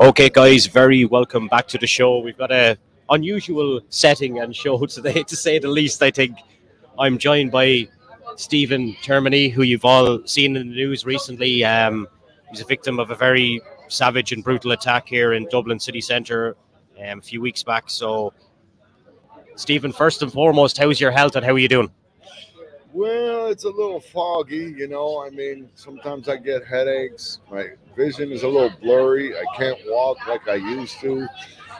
Okay, guys, very welcome back to the show. We've got a unusual setting and show today, to say the least. I think I'm joined by Stephen Termini, who you've all seen in the news recently. Um, he's a victim of a very savage and brutal attack here in Dublin city centre um, a few weeks back. So, Stephen, first and foremost, how's your health and how are you doing? Well, it's a little foggy, you know. I mean, sometimes I get headaches. My vision is a little blurry. I can't walk like I used to.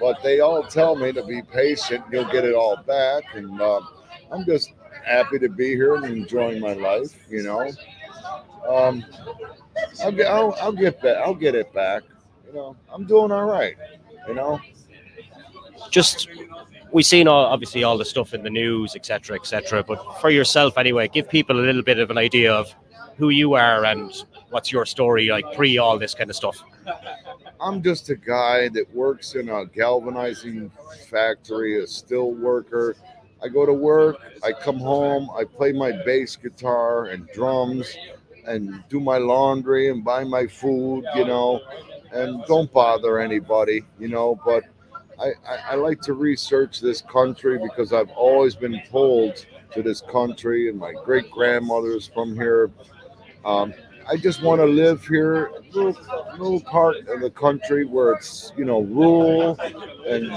But they all tell me to be patient. You'll get it all back. And um, I'm just happy to be here and enjoying my life, you know. Um, I'll get, I'll, I'll get that. I'll get it back. You know, I'm doing all right. You know. Just we've seen all, obviously all the stuff in the news, etc., etc. But for yourself, anyway, give people a little bit of an idea of who you are and what's your story like pre all this kind of stuff. I'm just a guy that works in a galvanizing factory, a steel worker. I go to work, I come home, I play my bass guitar and drums and do my laundry and buy my food, you know, and don't bother anybody, you know, but I, I, I like to research this country because I've always been told to this country, and my great grandmother is from here. Um, I just want to live here, a little, little part of the country where it's you know rural, and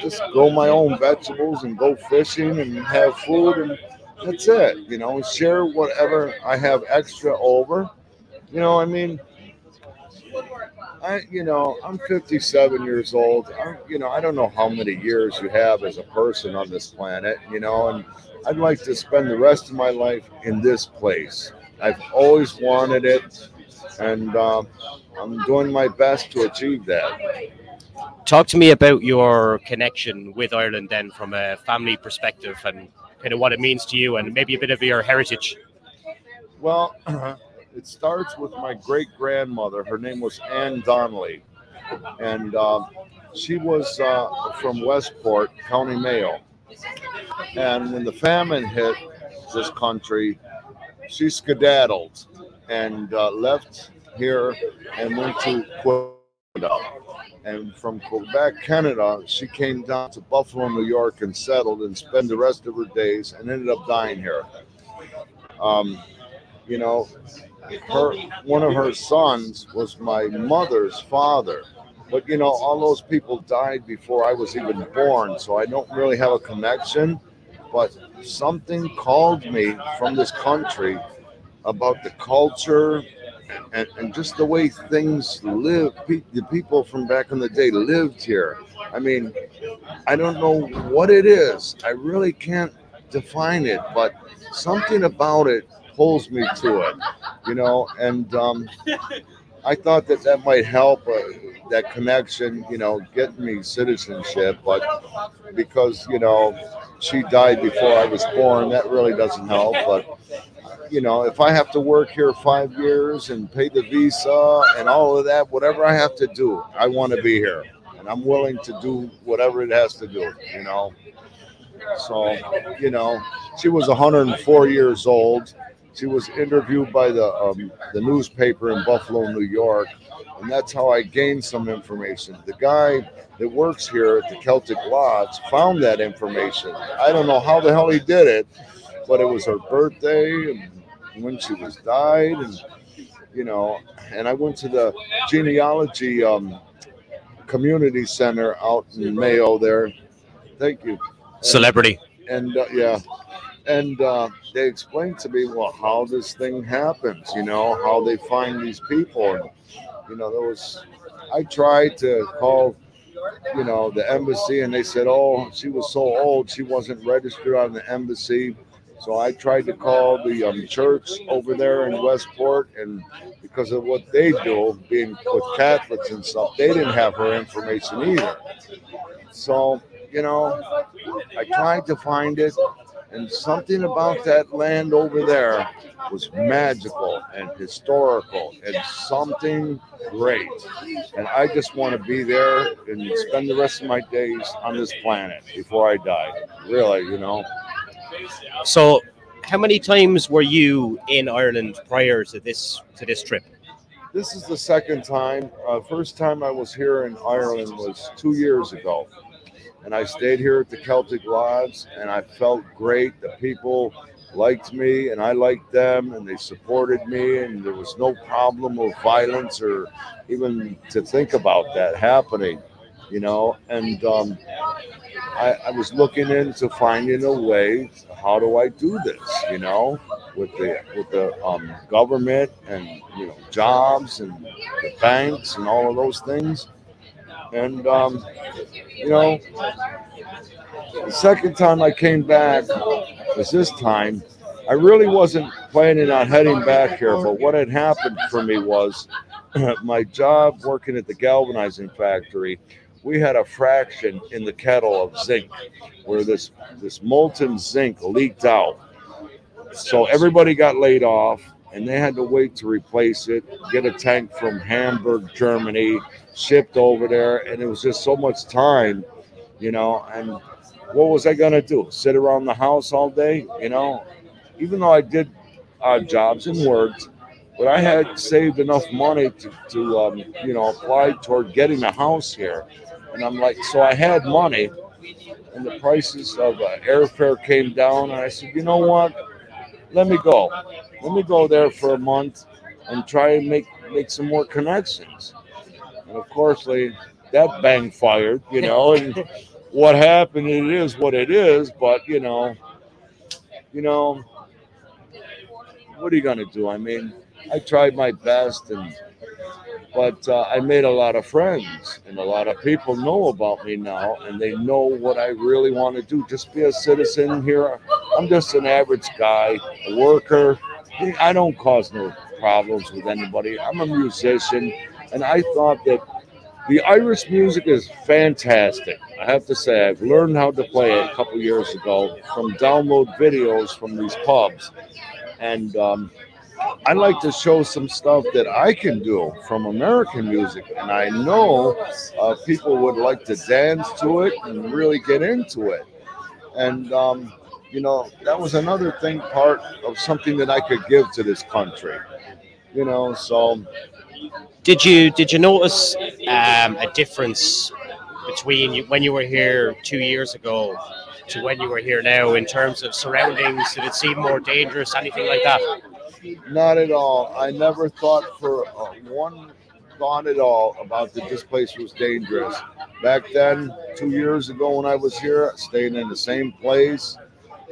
just grow my own vegetables and go fishing and have food, and that's it. You know, share whatever I have extra over. You know, I mean, I, you know, I'm 57 years old. I, you know, I don't know how many years you have as a person on this planet, you know, and I'd like to spend the rest of my life in this place. I've always wanted it, and um, I'm doing my best to achieve that. Talk to me about your connection with Ireland then from a family perspective and kind of what it means to you and maybe a bit of your heritage. Well, it starts with my great grandmother. Her name was Ann Donnelly, and um, she was uh, from Westport, County Mayo. And when the famine hit this country, she skedaddled and uh, left here and went to Quebec. And from Quebec, Canada, she came down to Buffalo, New York, and settled and spent the rest of her days and ended up dying here. Um, you know, her one of her sons was my mother's father. But you know, all those people died before I was even born, so I don't really have a connection. But something called me from this country about the culture and, and just the way things live. the people from back in the day lived here. I mean, I don't know what it is. I really can't define it, but something about it pulls me to it, you know. And um, I thought that that might help uh, that connection, you know, get me citizenship. But because you know she died before I was born, that really doesn't help. But you know, if I have to work here five years and pay the visa and all of that, whatever I have to do, I want to be here, and I'm willing to do whatever it has to do. You know. So, you know, she was 104 years old she was interviewed by the um, the newspaper in Buffalo, New York, and that's how I gained some information. The guy that works here at the Celtic Lodge found that information. I don't know how the hell he did it, but it was her birthday and when she was died, and you know. And I went to the genealogy um, community center out in Mayo there. Thank you. Celebrity. And, and uh, yeah, and uh, they explained to me, well, how this thing happens, you know, how they find these people. And, you know, there was, I tried to call, you know, the embassy, and they said, oh, she was so old, she wasn't registered on the embassy. So I tried to call the um, church over there in Westport, and because of what they do, being with Catholics and stuff, they didn't have her information either. So, you know, I tried to find it and something about that land over there was magical and historical and something great. And I just want to be there and spend the rest of my days on this planet before I die. Really, you know. So, how many times were you in Ireland prior to this to this trip? this is the second time. Uh, first time I was here in Ireland was two years ago, and I stayed here at the Celtic Lodge, and I felt great. The people liked me, and I liked them, and they supported me, and there was no problem of violence or even to think about that happening, you know. And um, I, I was looking into finding a way. How do I do this? You know, with the with the um, government and you know jobs and the banks and all of those things. And um, you know, the second time I came back was this time. I really wasn't planning on heading back here, but what had happened for me was my job working at the galvanizing factory we had a fraction in the kettle of zinc where this this molten zinc leaked out. So everybody got laid off and they had to wait to replace it, get a tank from Hamburg, Germany, shipped over there, and it was just so much time, you know, and what was I gonna do? Sit around the house all day, you know? Even though I did odd jobs and worked, but I had saved enough money to, to um, you know, apply toward getting a house here. And I'm like, so I had money, and the prices of uh, airfare came down. And I said, you know what? Let me go. Let me go there for a month and try and make make some more connections. Of course, they that bang fired, you know. And what happened? It is what it is. But you know, you know, what are you gonna do? I mean, I tried my best and but uh, I made a lot of friends, and a lot of people know about me now, and they know what I really want to do. Just be a citizen here. I'm just an average guy, a worker. I don't cause no problems with anybody. I'm a musician, and I thought that the Irish music is fantastic. I have to say, I've learned how to play it a couple years ago from download videos from these pubs, and um, I like to show some stuff that I can do from American music, and I know uh, people would like to dance to it and really get into it. And um, you know, that was another thing, part of something that I could give to this country. You know, so. Did you did you notice um, a difference between you, when you were here two years ago to when you were here now in terms of surroundings? Did it seem more dangerous? Anything like that? Not at all. I never thought for uh, one thought at all about that this place was dangerous. Back then, two years ago when I was here, staying in the same place,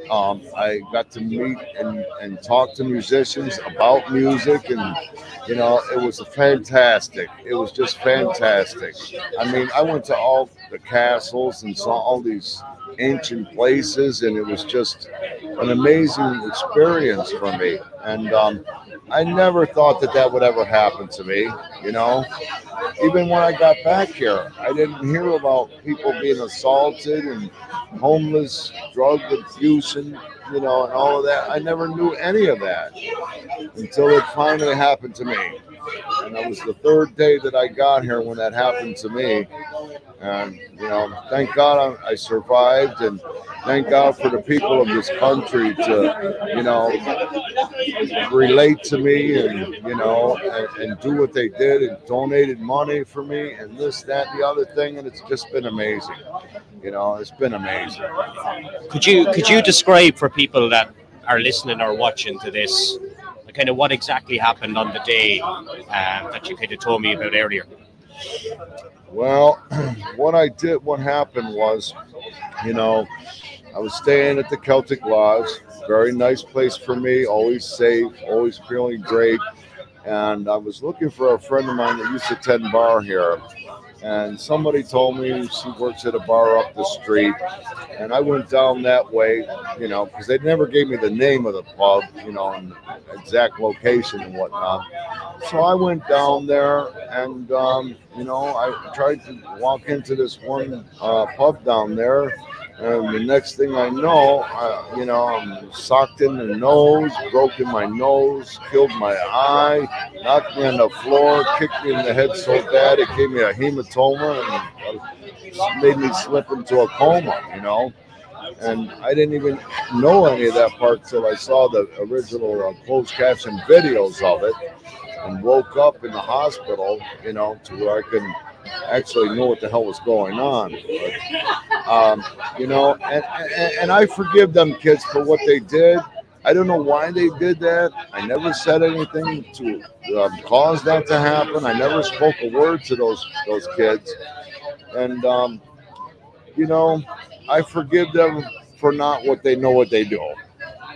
um, I got to meet and, and talk to musicians about music, and you know, it was fantastic. It was just fantastic. I mean, I went to all the castles and saw all these ancient places, and it was just an amazing experience for me. And um, I never thought that that would ever happen to me. You know, even when I got back here, I didn't hear about people being assaulted and homeless, drug abuse, and you know, and all of that. I never knew any of that until it finally happened to me. And that was the third day that I got here when that happened to me. And, you know, thank God I survived and thank God for the people of this country to, you know, relate to me and, you know, and, and do what they did and donated money for me and this, that, the other thing. And it's just been amazing. You know, it's been amazing. Could you, could you describe for people that are listening or watching to this, kind of what exactly happened on the day um, that you kind of told me about earlier? Well, what I did, what happened was, you know, I was staying at the Celtic Lodge, very nice place for me, always safe, always feeling great. And I was looking for a friend of mine that used to attend bar here. And somebody told me she works at a bar up the street. And I went down that way, you know, because they never gave me the name of the pub, you know, and exact location and whatnot. So I went down there and, um, you know, I tried to walk into this one uh, pub down there. And the next thing I know, uh, you know, I'm socked in the nose, broken my nose, killed my eye, knocked me on the floor, kicked me in the head so bad it gave me a hematoma and uh, made me slip into a coma, you know. And I didn't even know any of that part till I saw the original uh, closed caption videos of it and woke up in the hospital, you know, to where I can actually know what the hell was going on. But, um, you know, and, and, and I forgive them kids for what they did. I don't know why they did that. I never said anything to um, cause that to happen. I never spoke a word to those those kids, and um, you know, I forgive them for not what they know what they do.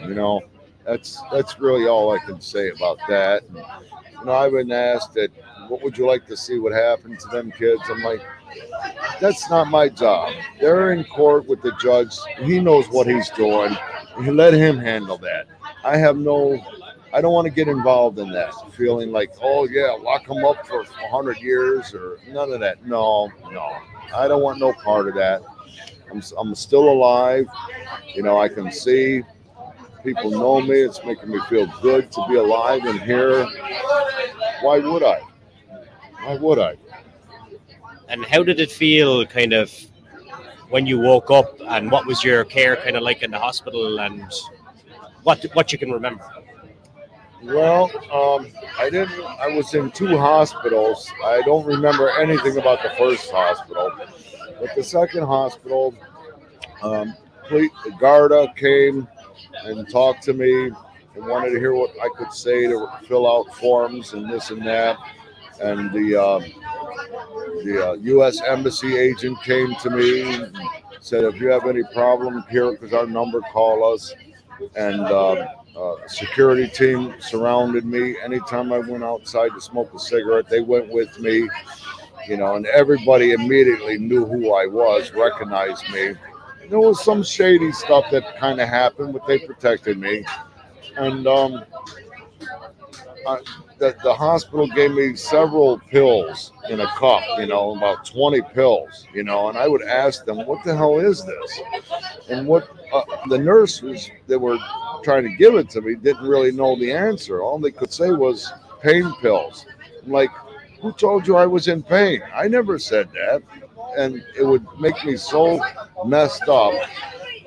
You know, that's that's really all I can say about that. And, you know, I've been asked that, what would you like to see what happened to them kids? I'm like, that's not my job. They're in court with the judge. He knows what he's doing. Let him handle that. I have no, I don't want to get involved in that. Feeling like, oh yeah, lock them up for 100 years or none of that. No, no, I don't want no part of that. I'm, I'm still alive. You know, I can see people know me. It's making me feel good to be alive and here. Why would I? Why would I? And how did it feel, kind of, when you woke up, and what was your care kind of like in the hospital, and what what you can remember? Well, um, I didn't. I was in two hospitals. I don't remember anything about the first hospital, but the second hospital, um, Garda came and talked to me and wanted to hear what I could say to fill out forms and this and that. And the uh, the uh, U.S. embassy agent came to me said, "If you have any problem here, because our number, call us." And uh, uh, security team surrounded me. Anytime I went outside to smoke a cigarette, they went with me. You know, and everybody immediately knew who I was, recognized me there was some shady stuff that kind of happened, but they protected me. And um, I, the, the hospital gave me several pills in a cup, you know, about 20 pills, you know, and I would ask them, what the hell is this? And what uh, the nurses that were trying to give it to me didn't really know the answer. All they could say was pain pills. I'm like, who told you I was in pain? I never said that and it would make me so messed up.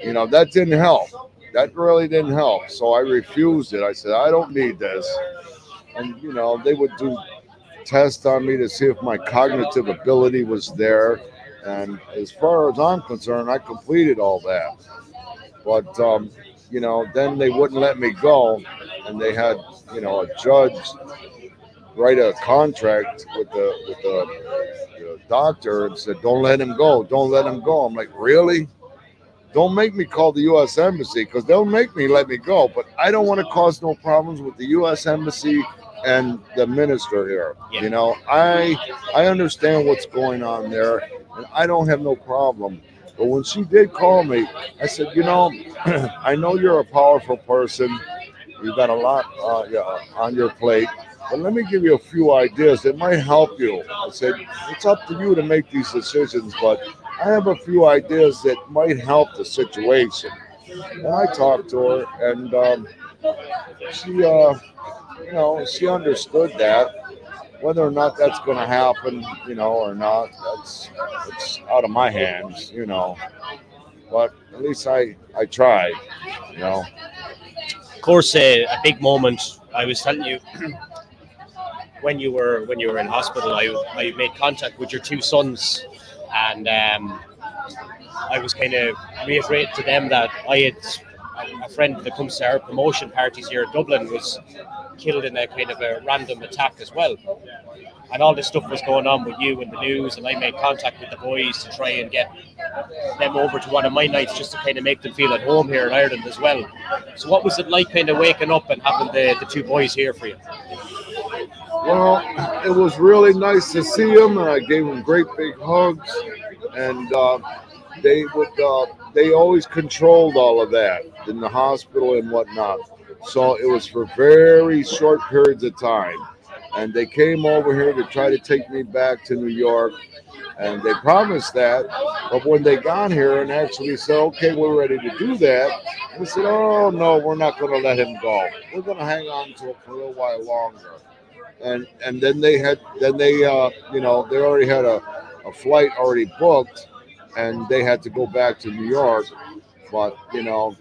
You know, that didn't help. That really didn't help. So I refused it. I said, I don't need this. And, you know, they would do tests on me to see if my cognitive ability was there. And as far as I'm concerned, I completed all that. But, um, you know, then they wouldn't let me go. And they had, you know, a judge write a contract with the with the doctor and said, "Don't let him go. Don't let him go." I'm like, "Really? Don't make me call the U.S. embassy because they'll make me let me go." But I don't want to cause no problems with the U.S. embassy and the minister here. Yeah. You know, I I understand what's going on there, and I don't have no problem. But when she did call me, I said, "You know, I know you're a powerful person. You've got a lot uh, yeah, on your plate." But let me give you a few ideas that might help you. I said, it's up to you to make these decisions, but I have a few ideas that might help the situation. And I talked to her, and um, she, uh, you know, she understood that. Whether or not that's going to happen, you know, or not, that's it's out of my hands, you know. But at least I I tried, you know. Of course, uh, a big moment. I was telling you when you were when you were in hospital, I, I made contact with your two sons, and um, I was kind of reiterating to them that I had a friend that comes to our promotion parties here in Dublin was killed in a kind of a random attack as well. And all this stuff was going on with you in the news, and I made contact with the boys to try and get them over to one of my nights just to kind of make them feel at home here in Ireland as well. So, what was it like kind of waking up and having the, the two boys here for you? Well, it was really nice to see them, and I gave them great big hugs. And uh, they would, uh, they always controlled all of that in the hospital and whatnot. So it was for very short periods of time. And they came over here to try to take me back to New York. And they promised that. But when they got here and actually said, okay, we're ready to do that, we said, oh, no, we're not going to let him go. We're going to hang on to him for a little while longer and and then they had then they uh, you know they already had a, a flight already booked, and they had to go back to New York. But you know,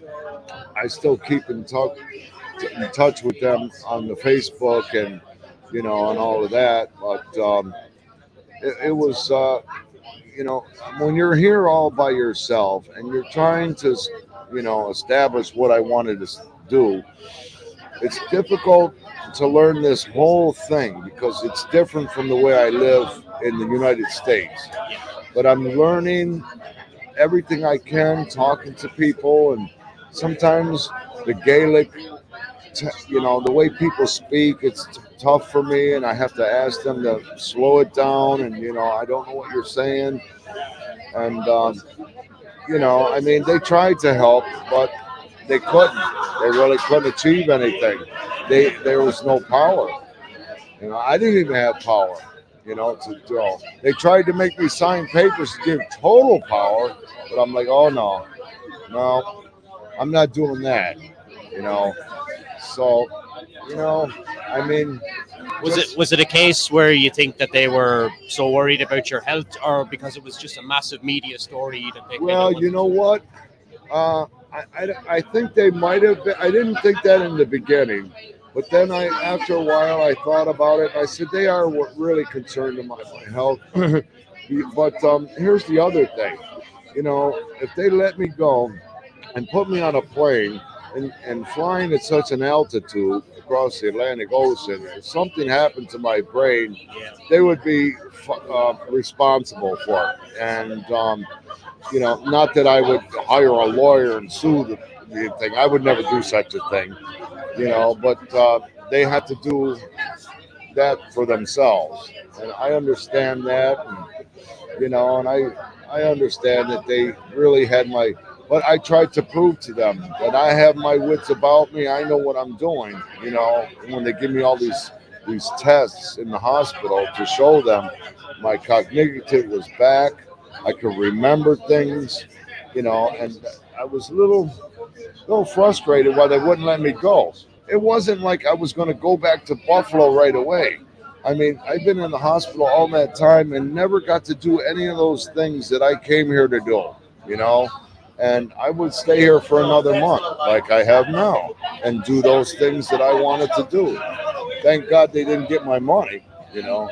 I still keep in touch in touch with them on the Facebook and you know, and all of that. But um, it, it was, uh, you know, when you're here all by yourself and you're trying to, you know, establish what I wanted to do, it's difficult to learn this whole thing because it's different from the way I live in the United States. But I'm learning everything I can, talking to people, and sometimes the Gaelic, you know, the way people speak, it's t- tough for me, and I have to ask them to slow it down, and you know, I don't know what you're saying, and um, you know, I mean, they tried to help, but they couldn't. They really couldn't achieve anything. They there was no power. You know, I didn't even have power. You know, to do. They tried to make me sign papers to give total power, but I'm like, oh no, no, I'm not doing that. You know, so you know, I mean, Was just- it was it a case where you think that they were so worried about your health, or because it was just a massive media story that they? Well, you know what? Uh, I, I, I think they might have been. I didn't think that in the beginning, but then I, after a while, I thought about it. I said they are really concerned about my health. but um, here's the other thing. You know, if they let me go and put me on a plane and, and flying at such an altitude across the Atlantic Ocean, if something happened to my brain, they would be uh, responsible for it. And um, you know, not that I would hire a lawyer and sue the, the thing. I would never do such a thing, you know. But uh, they had to do that for themselves, and I understand that. And, you know, and I I understand that they really had my. But I tried to prove to them that I have my wits about me. I know what I'm doing. You know, when they give me all these these tests in the hospital to show them my cognitive was back. I could remember things, you know, and I was a little, little frustrated why they wouldn't let me go. It wasn't like I was going to go back to Buffalo right away. I mean, I've been in the hospital all that time and never got to do any of those things that I came here to do, you know. And I would stay here for another month, like I have now, and do those things that I wanted to do. Thank God they didn't get my money, you know.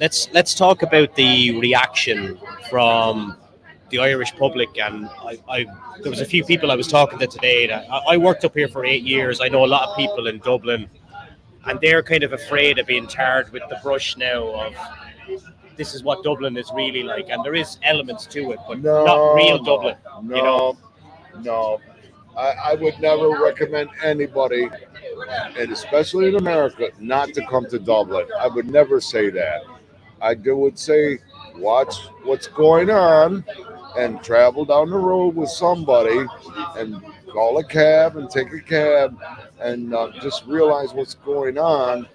let's let's talk about the reaction from the Irish public. And I, I there was a few people I was talking to today. That I, I worked up here for eight years. I know a lot of people in Dublin, and they're kind of afraid of being tarred with the brush now of this is what Dublin is really like, and there is elements to it, but No, not real no, Dublin. No, you know? no. I, I would never recommend anybody, and especially in America, not to come to Dublin. I would never say that. I do- would say, watch what's going on, and travel down the road with somebody, and call a cab and take a cab, and uh, just realize what's going on.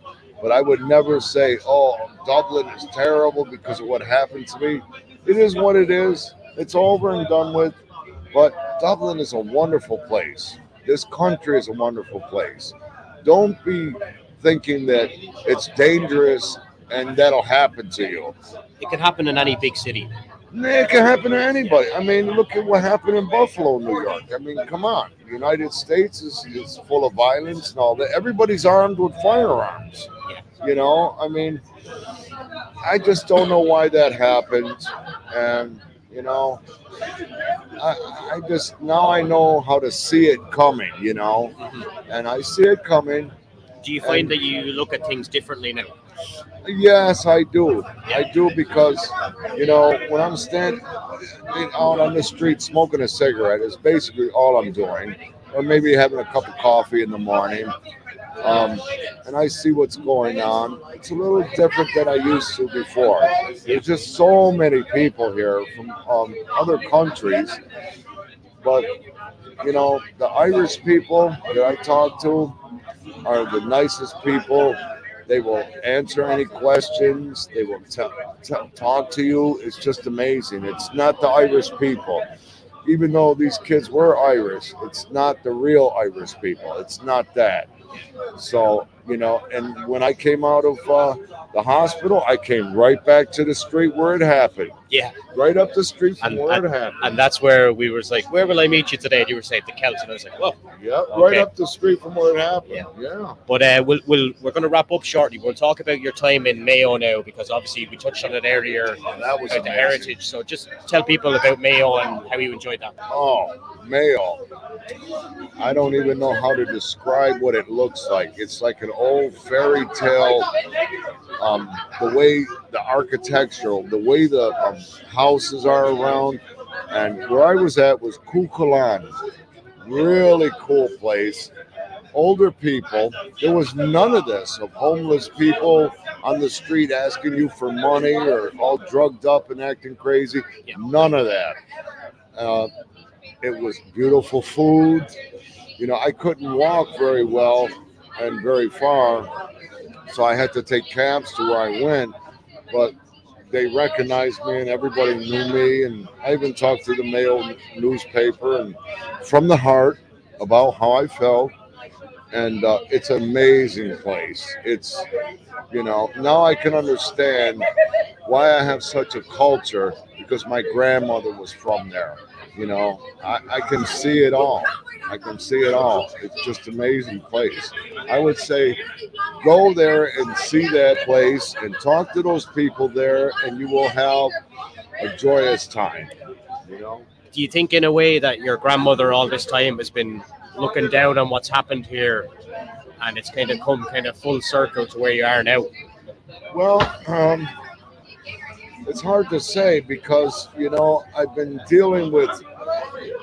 But I would never say, "Oh, Dublin is terrible because of what happened to me." It is what it is. It's over and done with. But Dublin is a wonderful place. This country is a wonderful place. Don't be thinking that it's dangerous and that'll happen to you. It can happen in any big city. It can happen to anybody. I mean, look at what happened in Buffalo, New York. I mean, come on. The United States is, is full of violence and all that. Everybody's armed with firearms. You know, I mean, I just don't know why that happened. And, you know, I, I just, now I know how to see it coming, you know, mm-hmm. and I see it coming. Do you find And- that you look at things differently now? Yes, I do. I do because, you know, when I'm standing out on the street smoking a cigarette, is basically all I'm doing, or maybe having a cup of coffee in the morning. Um, and I see what's going on. It's a little different than I used to before. There's just so many people here from um, other countries, but you know, the Irish people that I talk to are the nicest people. They will answer any questions. They will t- t- talk to you. It's just amazing. It's not the Irish people. Even though these kids were Irish, it's not the real Irish people. It's not that. So you know, and when I came out of uh, the hospital, I came right back to the street where it happened. Yeah. right up the street from And- where it happened. And that's where we was like, where will I meet you today? And you were saying the Celts, and I was like, well. Yeah, Okay. right up the street from where it happened. Yeah. yeah. But uh, we'll, we'll we're going to wrap up shortly. We'll talk about your time in Mayo now because obviously we touched on it earlier That was about the heritage. So just tell people about Mayo and how you enjoyed that. Oh, Mayo. I don't even know how to describe what it looks like. It's like an old fairy tale. Um, the way the architectural, the way the um, houses are around, and where I was at was Kukulan. Really cool place. Older people. There was none of this of homeless people on the street asking you for money or all drugged up and acting crazy. None of that. Uh, it was beautiful food. You know, I couldn't walk very well and very far, so I had to take cabs to where I went. But they recognized me and everybody knew me. And I even talked to the Mail newspaper and from the heart about how I felt. And uh, it's an amazing place. It's, you know, now I can understand why I have such a culture because my grandmother was from there. You know, I, I can see it all. I can see it all. It's just amazing place. I would say go there and see that place and talk to those people there, and you will have a joyous time. You know, Do you think, in a way, that your grandmother all this time has been looking down on what's happened here, and it's kind of come kind of full circle to where you are now? Well, um, it's hard to say because you know I've been dealing with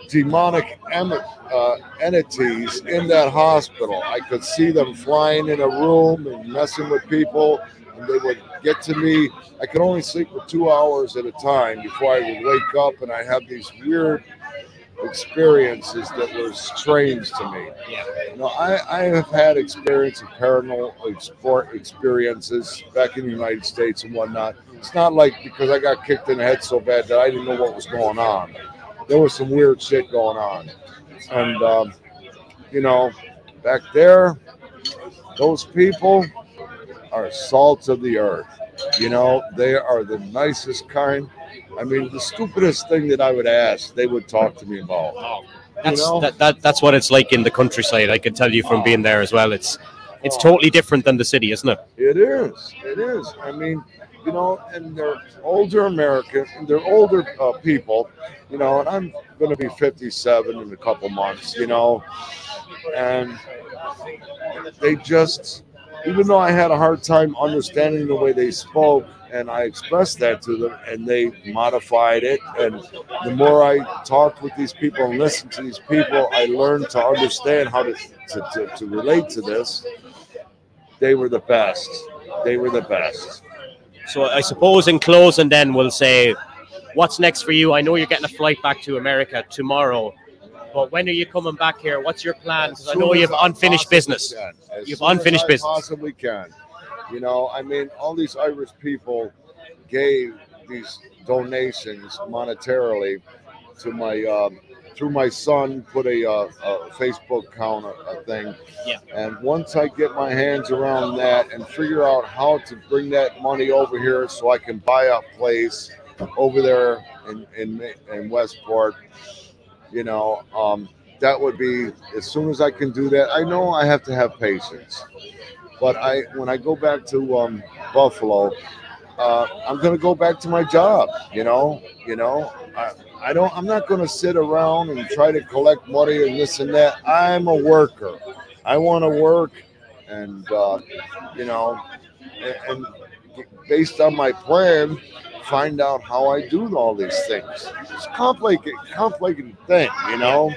demonic em- uh, entities in that hospital. I could see them flying in a room and messing with people, and they would get to me. I could only sleep for two hours at a time before I would wake up, and I have these weird experiences that were strange to me. Yeah. You know, I, I have had experience of paranormal sport experiences back in the United States and whatnot. It's not like because I got kicked in the head so bad that I didn't know what was going on. There was some weird shit going on. And, um, you know, back there, those people are salt of the earth. You know, they are the nicest kind. I mean, the stupidest thing that I would ask, they would talk to me about. Oh, You that's know? that, that that's what it's like in the countryside. I can tell you from being there as well. It's it's totally different than the city, isn't it? It is. It is. I mean, you know, and they're older Americans, they're older uh, people, you know, and I'm going to be 57 in a couple months, you know, and they just, even though I had a hard time understanding the way they spoke, and I expressed that to them, and they modified it. And the more I talked with these people and listened to these people, I learned to understand how to, to, to, to relate to this. They were the best. They were the best. So I suppose in closing, then we'll say, what's next for you? I know you're getting a flight back to America tomorrow, but when are you coming back here? What's your plan? Because I know you have unfinished business. You have unfinished business. Possibly can. You know, I mean, all these Irish people gave these donations monetarily to my um, through my son. Put a, uh, a Facebook account, a, a thing. Yeah. And once I get my hands around that and figure out how to bring that money over here, so I can buy a place over there in in, in Westport, you know, um, that would be as soon as I can do that. I know I have to have patience, but I when I go back to um, Buffalo, uh, I'm gonna go back to my job. You know, you know, I, I don't. I'm not gonna sit around and try to collect money and this and that. I'm a worker. I want to work, and uh, you know, and, and based on my plan, find out how I do all these things. It's a complicated, complicated thing, you know.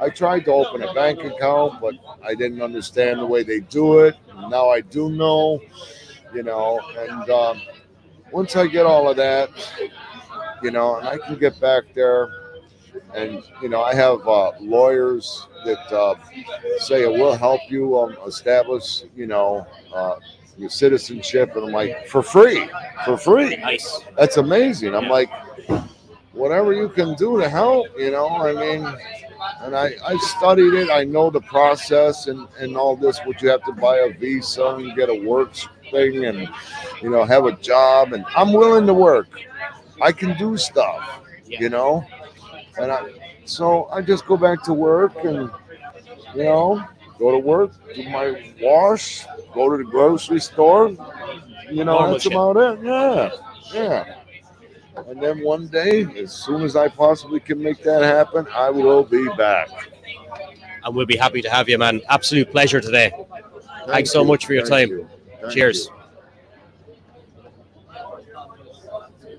I tried to open a bank account, but I didn't understand the way they do it. Now I do know, you know, and um, once I get all of that, you know, and I can get back there, and you know, I have uh, lawyers that uh, say it will help you um, establish, you know, uh, your citizenship, and I'm like, for free, for free. Nice. That's amazing. I'm like, whatever you can do to help, you know. I mean, and I I studied it. I know the process and and all this. What you have to buy a visa and get a work thing, and you know have a job. And I'm willing to work. I can do stuff, you know, and I so I just go back to work and you know go to work, do my wash, go to the grocery store. You know, Normal that's shit. about it. Yeah, yeah. And then one day, as soon as I possibly can make that happen, I will be back. And we'll be happy to have you, man. Absolute pleasure today. Thank Thanks so much for your Thank time. you. Cheers. you.